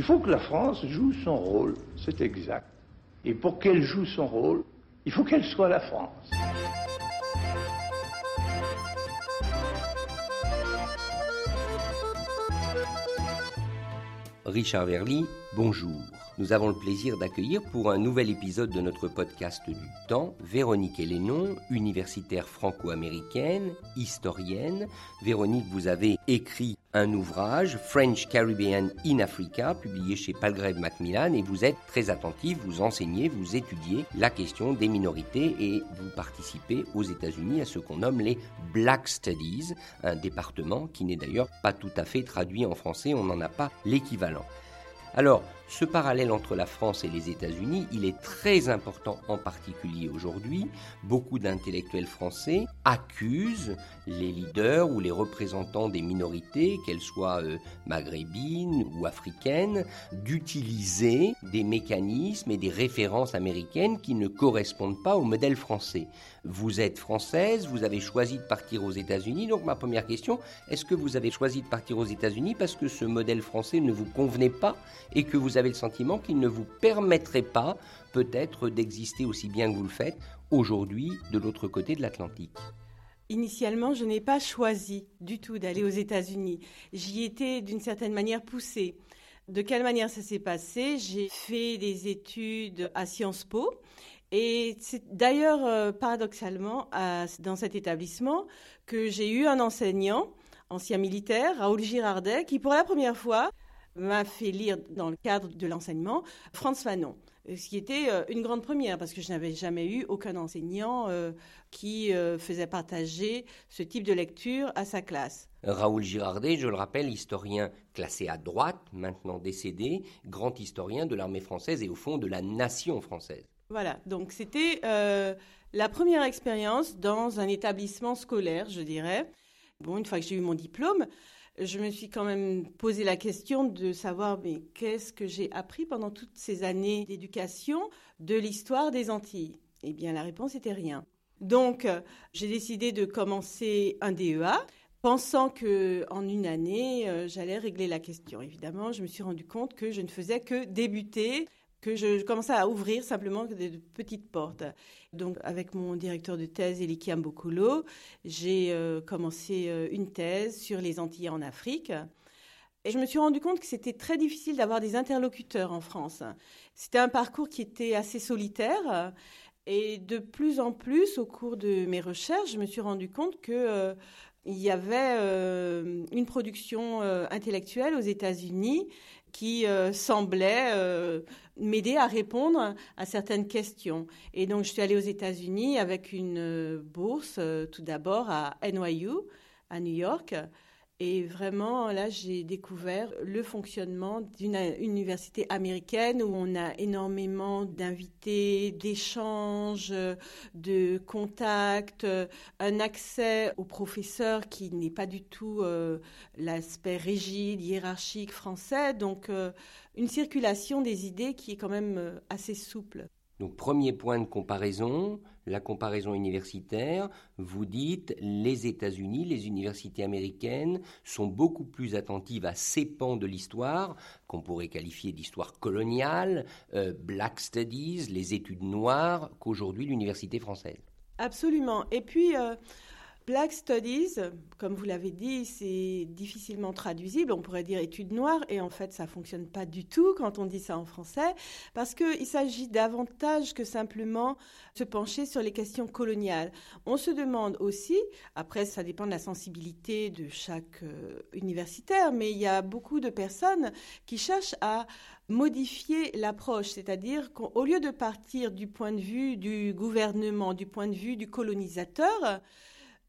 Il faut que la France joue son rôle, c'est exact. Et pour qu'elle joue son rôle, il faut qu'elle soit la France. Richard Verly, bonjour. Nous avons le plaisir d'accueillir pour un nouvel épisode de notre podcast du temps Véronique Hélénon, universitaire franco-américaine, historienne. Véronique, vous avez écrit un ouvrage, French Caribbean in Africa, publié chez Palgrave Macmillan, et vous êtes très attentive, vous enseignez, vous étudiez la question des minorités et vous participez aux États-Unis à ce qu'on nomme les Black Studies, un département qui n'est d'ailleurs pas tout à fait traduit en français, on n'en a pas l'équivalent. Alors, ce parallèle entre la France et les États-Unis, il est très important en particulier aujourd'hui. Beaucoup d'intellectuels français accusent les leaders ou les représentants des minorités, qu'elles soient euh, maghrébines ou africaines, d'utiliser des mécanismes et des références américaines qui ne correspondent pas au modèle français. Vous êtes française, vous avez choisi de partir aux États-Unis, donc ma première question, est-ce que vous avez choisi de partir aux États-Unis parce que ce modèle français ne vous convenait pas et que vous avez le sentiment qu'il ne vous permettrait pas peut-être d'exister aussi bien que vous le faites aujourd'hui de l'autre côté de l'Atlantique? Initialement, je n'ai pas choisi du tout d'aller aux États-Unis. J'y étais d'une certaine manière poussée. De quelle manière ça s'est passé? J'ai fait des études à Sciences Po. Et c'est d'ailleurs euh, paradoxalement dans cet établissement que j'ai eu un enseignant, ancien militaire, Raoul Girardet, qui pour la première fois m'a fait lire dans le cadre de l'enseignement Franz Fanon, ce qui était euh, une grande première parce que je n'avais jamais eu aucun enseignant euh, qui euh, faisait partager ce type de lecture à sa classe. Raoul Girardet, je le rappelle, historien classé à droite, maintenant décédé, grand historien de l'armée française et au fond de la nation française. Voilà, donc c'était la première expérience dans un établissement scolaire, je dirais. Bon, une fois que j'ai eu mon diplôme, je me suis quand même posé la question de savoir mais qu'est-ce que j'ai appris pendant toutes ces années d'éducation de l'histoire des Antilles? Eh bien la réponse était rien. Donc j'ai décidé de commencer un DEA pensant que en une année euh, j'allais régler la question. Évidemment, je me suis rendu compte que je ne faisais que débuter que je commençais à ouvrir simplement des petites portes. Donc, avec mon directeur de thèse, Eliki Mbokolo, j'ai euh, commencé euh, une thèse sur les Antilles en Afrique. Et je me suis rendu compte que c'était très difficile d'avoir des interlocuteurs en France. C'était un parcours qui était assez solitaire. Et de plus en plus, au cours de mes recherches, je me suis rendu compte que euh, il y avait une production intellectuelle aux États-Unis qui euh, semblait euh, m'aider à répondre à certaines questions. Et donc, je suis allée aux États-Unis avec une euh, bourse, tout d'abord à NYU, à New York, et vraiment, là, j'ai découvert le fonctionnement d'une université américaine où on a énormément d'invités, d'échanges, de contacts, un accès aux professeurs qui n'est pas du tout euh, l'aspect rigide, hiérarchique français. Donc, euh, une circulation des idées qui est quand même euh, assez souple. Donc premier point de comparaison, la comparaison universitaire, vous dites les États-Unis, les universités américaines sont beaucoup plus attentives à ces pans de l'histoire qu'on pourrait qualifier d'histoire coloniale, euh, Black Studies, les études noires, qu'aujourd'hui l'université française. Absolument. Et puis, euh, Black Studies, comme vous l'avez dit, c'est difficilement traduisible. On pourrait dire études noires, et en fait, ça fonctionne pas du tout quand on dit ça en français, parce qu'il s'agit davantage que simplement se pencher sur les questions coloniales. On se demande aussi, après, ça dépend de la sensibilité de chaque euh, universitaire, mais il y a beaucoup de personnes qui cherchent à modifier l'approche, c'est-à-dire qu'au lieu de partir du point de vue du gouvernement, du point de vue du colonisateur,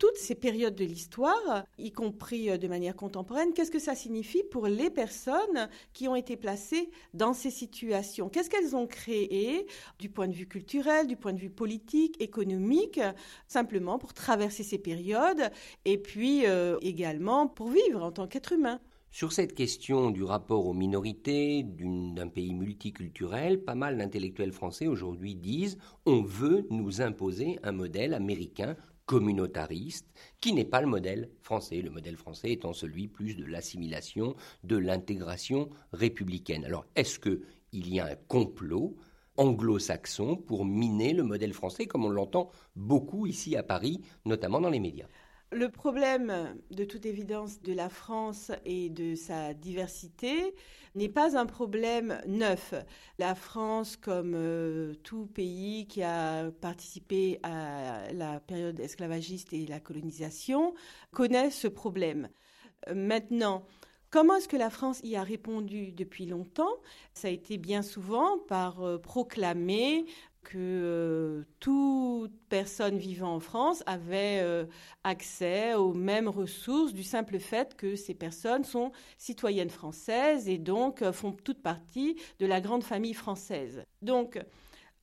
toutes ces périodes de l'histoire, y compris euh, de manière contemporaine, qu'est-ce que ça signifie pour les personnes qui ont été placées dans ces situations? Qu'est-ce qu'elles ont créé du point de vue culturel, du point de vue politique, économique, simplement pour traverser ces périodes et puis euh, également pour vivre en tant qu'être humain? Sur cette question du rapport aux minorités d'un pays multiculturel, pas mal d'intellectuels français aujourd'hui disent on veut nous imposer un modèle américain communautariste, qui n'est pas le modèle français. Le modèle français étant celui plus de l'assimilation, de l'intégration républicaine. Alors, est-ce qu'il y a un complot anglo-saxon pour miner le modèle français, comme on l'entend beaucoup ici à Paris, notamment dans les médias? Le problème, de toute évidence, de la France et de sa diversité n'est pas un problème neuf. La France, comme euh, tout pays qui a participé à la période esclavagiste et la colonisation, connaît ce problème. Maintenant, Comment est-ce que la France y a répondu depuis longtemps? Ça a été bien souvent par euh, proclamer que euh, toute personne vivant en France avait euh, accès aux mêmes ressources du simple fait que ces personnes sont citoyennes françaises et donc euh, font toute partie de la grande famille française. Donc,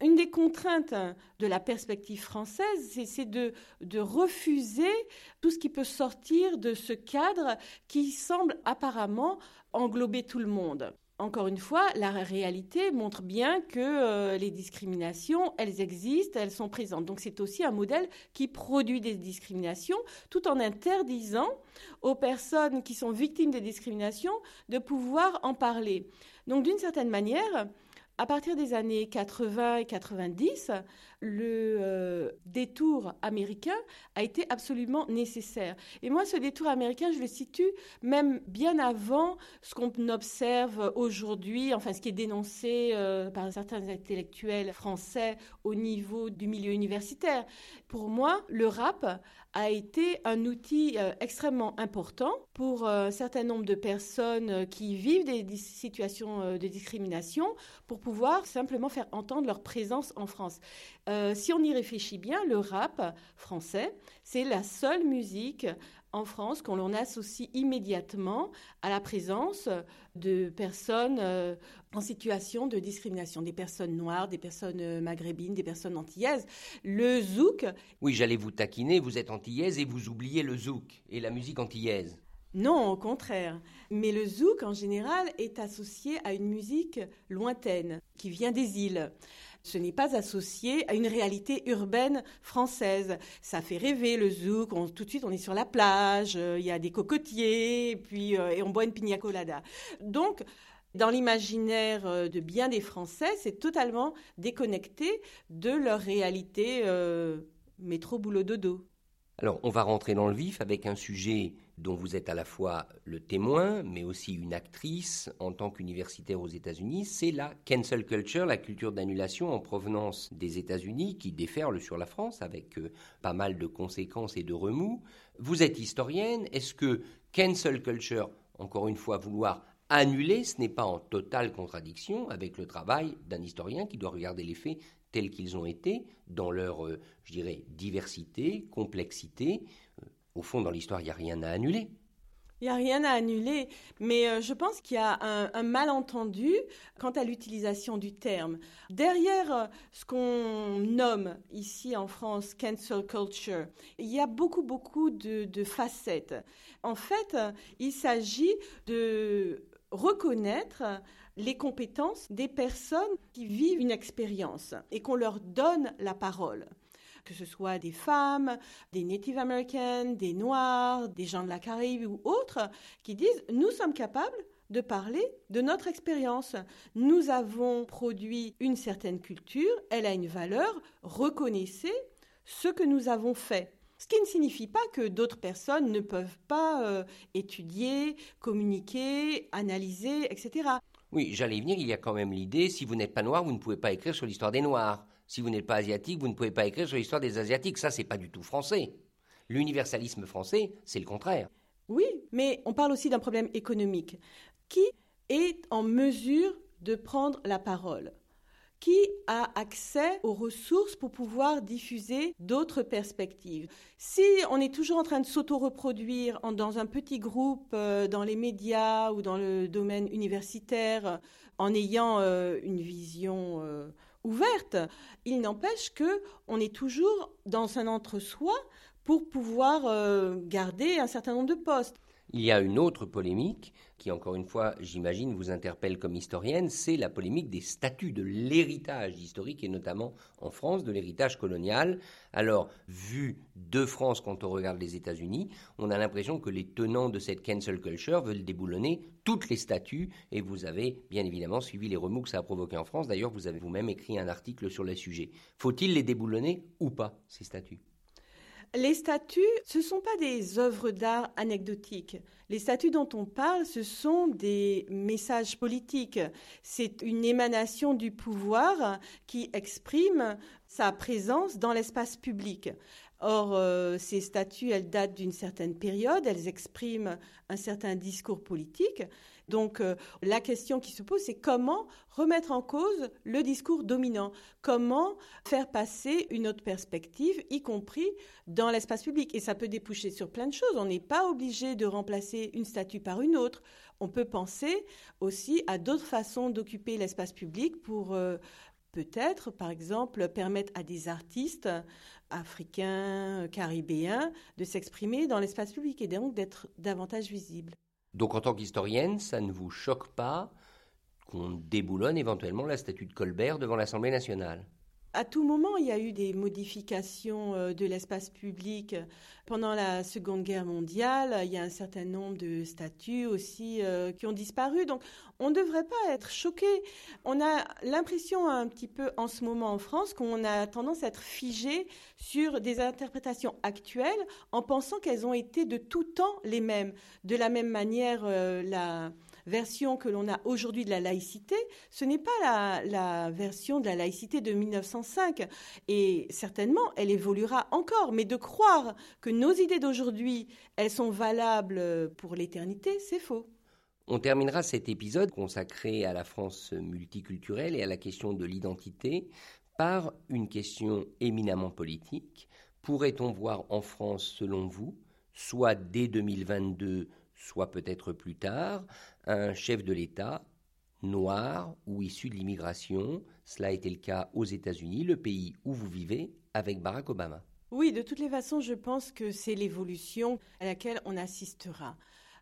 une des contraintes de la perspective française, c'est de, refuser tout ce qui peut sortir de ce cadre qui semble apparemment englober tout le monde encore une fois, la réalité montre bien que euh, les discriminations, elles existent, elles sont présentes. Donc c'est aussi un modèle qui produit des discriminations tout en interdisant aux personnes qui sont victimes des discriminations de pouvoir en parler. Donc d'une certaine manière, à partir des années 80 et 90, le euh, détour américain a été absolument nécessaire. Et moi, ce détour américain, je le situe même bien avant ce qu'on observe aujourd'hui, enfin ce qui est dénoncé euh, par certains intellectuels français au niveau du milieu universitaire. Pour moi, le rap a été un outil euh, extrêmement important pour un certain nombre de personnes qui vivent des situations de discrimination pour pouvoir simplement faire entendre leur présence en France. Euh, si on y réfléchit bien, le rap français, c'est la seule musique en France qu'on associe immédiatement à la présence de personnes euh, en situation de discrimination, des personnes noires, des personnes euh, maghrébines, des personnes antillaises. Le zouk. Oui, j'allais vous taquiner, vous êtes antillaise et vous oubliez le zouk et la musique antillaise. Non, au contraire. Mais le zouk, en général, est associé à une musique lointaine, qui vient des îles ce n'est pas associé à une réalité urbaine française. Ça fait rêver le zouk, tout de suite on est sur la plage, euh, il y a des cocotiers, et puis euh, et on boit une pina colada. Donc dans l'imaginaire euh, de bien des Français, c'est totalement déconnecté de leur réalité métro boulot dodo. Alors, on va rentrer dans le vif avec un sujet dont vous êtes à la fois le témoin, mais aussi une actrice en tant qu'universitaire aux États-Unis. C'est la cancel culture, la culture d'annulation en provenance des États-Unis qui déferle sur la France avec euh, pas mal de conséquences et de remous. Vous êtes historienne. Est-ce que cancel culture, encore une fois, vouloir annuler, ce n'est pas en totale contradiction avec le travail d'un historien qui doit regarder les faits tels qu'ils ont été, dans leur, euh, diversité, complexité. Euh, au fond, dans l'histoire, il n'y a rien à annuler. Il n'y a rien à annuler, mais euh, je pense qu'il y a un, malentendu quant à l'utilisation du terme. Derrière ce qu'on nomme ici en France cancel culture, il y a beaucoup, beaucoup de facettes. En fait, il s'agit de reconnaître les compétences des personnes qui vivent une expérience et qu'on leur donne la parole que ce soit des femmes, des Native Americans, des Noirs, des gens de la Caraïbe ou autres, qui disent nous sommes capables de parler de notre expérience. Nous avons produit une certaine culture, elle a une valeur, reconnaissez ce que nous avons fait. Ce qui ne signifie pas que d'autres personnes ne peuvent pas euh, étudier, communiquer, analyser, etc. Oui, j'allais y venir, il y a quand même l'idée, si vous n'êtes pas noir, vous ne pouvez pas écrire sur l'histoire des Noirs. Si vous n'êtes pas asiatique, vous ne pouvez pas écrire sur l'histoire des Asiatiques. Ça, c'est pas du tout français. L'universalisme français, c'est le contraire. Oui, mais on parle aussi d'un problème économique. Qui est en mesure de prendre la parole? Qui a accès aux ressources pour pouvoir diffuser d'autres perspectives? Si on est toujours en train de s'auto-reproduire dans un petit groupe, euh, dans les médias ou dans le domaine universitaire, en ayant euh, une vision euh, ouverte, il n'empêche que on est toujours dans un entre-soi pour pouvoir euh, garder un certain nombre de postes. Il y a une autre polémique qui, encore une fois, j'imagine, vous interpelle comme historienne, c'est la polémique des statuts, de l'héritage historique, et notamment en France, de l'héritage colonial. Alors, vu de France quand on regarde les États-Unis, on a l'impression que les tenants de cette cancel culture veulent déboulonner toutes les statues, et vous avez bien évidemment suivi les remous que ça a provoqué en France. D'ailleurs, vous avez vous-même écrit un article sur le sujet. Faut-il les déboulonner ou pas, ces statues? Les statues, ce ne sont pas des œuvres d'art anecdotiques. Les statues dont on parle, ce sont des messages politiques. C'est une émanation du pouvoir qui exprime sa présence dans l'espace public. Or, euh, ces statues, elles datent d'une certaine période, elles expriment un certain discours politique. Donc euh, la question qui se pose, c'est comment remettre en cause le discours dominant, comment faire passer une autre perspective, y compris dans l'espace public? Et ça peut déboucher sur plein de choses. On n'est pas obligé de remplacer une statue par une autre. On peut penser aussi à d'autres façons d'occuper l'espace public pour euh, peut-être, par exemple, permettre à des artistes africains, caribéens, de s'exprimer dans l'espace public et donc d'être davantage visibles. Donc en tant qu'historienne, ça ne vous choque pas qu'on déboulonne éventuellement la statue de Colbert devant l'Assemblée nationale? À tout moment, il y a eu des modifications euh, de l'espace public. Pendant la Seconde Guerre mondiale, il y a un certain nombre de statues aussi euh, qui ont disparu. Donc, on ne devrait pas être choqué. On a l'impression un petit peu en ce moment en France qu'on a tendance à être figé sur des interprétations actuelles en pensant qu'elles ont été de tout temps les mêmes. De la même manière, euh, la version que l'on a aujourd'hui de la laïcité, ce n'est pas la, version de la laïcité de 1905. Et certainement, elle évoluera encore. Mais de croire que nos idées d'aujourd'hui, elles sont valables pour l'éternité, c'est faux. On terminera cet épisode consacré à la France multiculturelle et à la question de l'identité par une question éminemment politique. Pourrait-on voir en France, selon vous, soit dès 2022, soit peut-être plus tard, un chef de l'État noir ou issu de l'immigration. Cela a été le cas aux États-Unis, le pays où vous vivez, avec Barack Obama. Oui, de toutes les façons, je pense que c'est l'évolution à laquelle on assistera.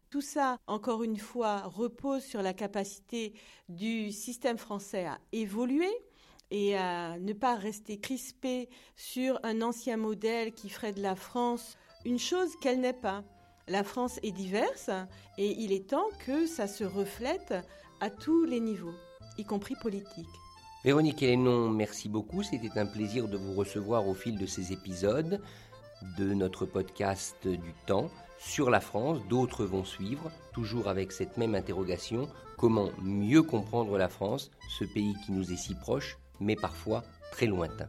Tout ça, encore une fois, repose sur la capacité du système français à évoluer et à ne pas rester crispé sur un ancien modèle qui ferait de la France une chose qu'elle n'est pas. La France est diverse et il est temps que ça se reflète à tous les niveaux, y compris politique. Véronique Hélénon, merci beaucoup. C'était un plaisir de vous recevoir au fil de ces épisodes de notre podcast du temps sur la France. D'autres vont suivre, toujours avec cette même interrogation. Comment mieux comprendre la France, ce pays qui nous est si proche, mais parfois très lointain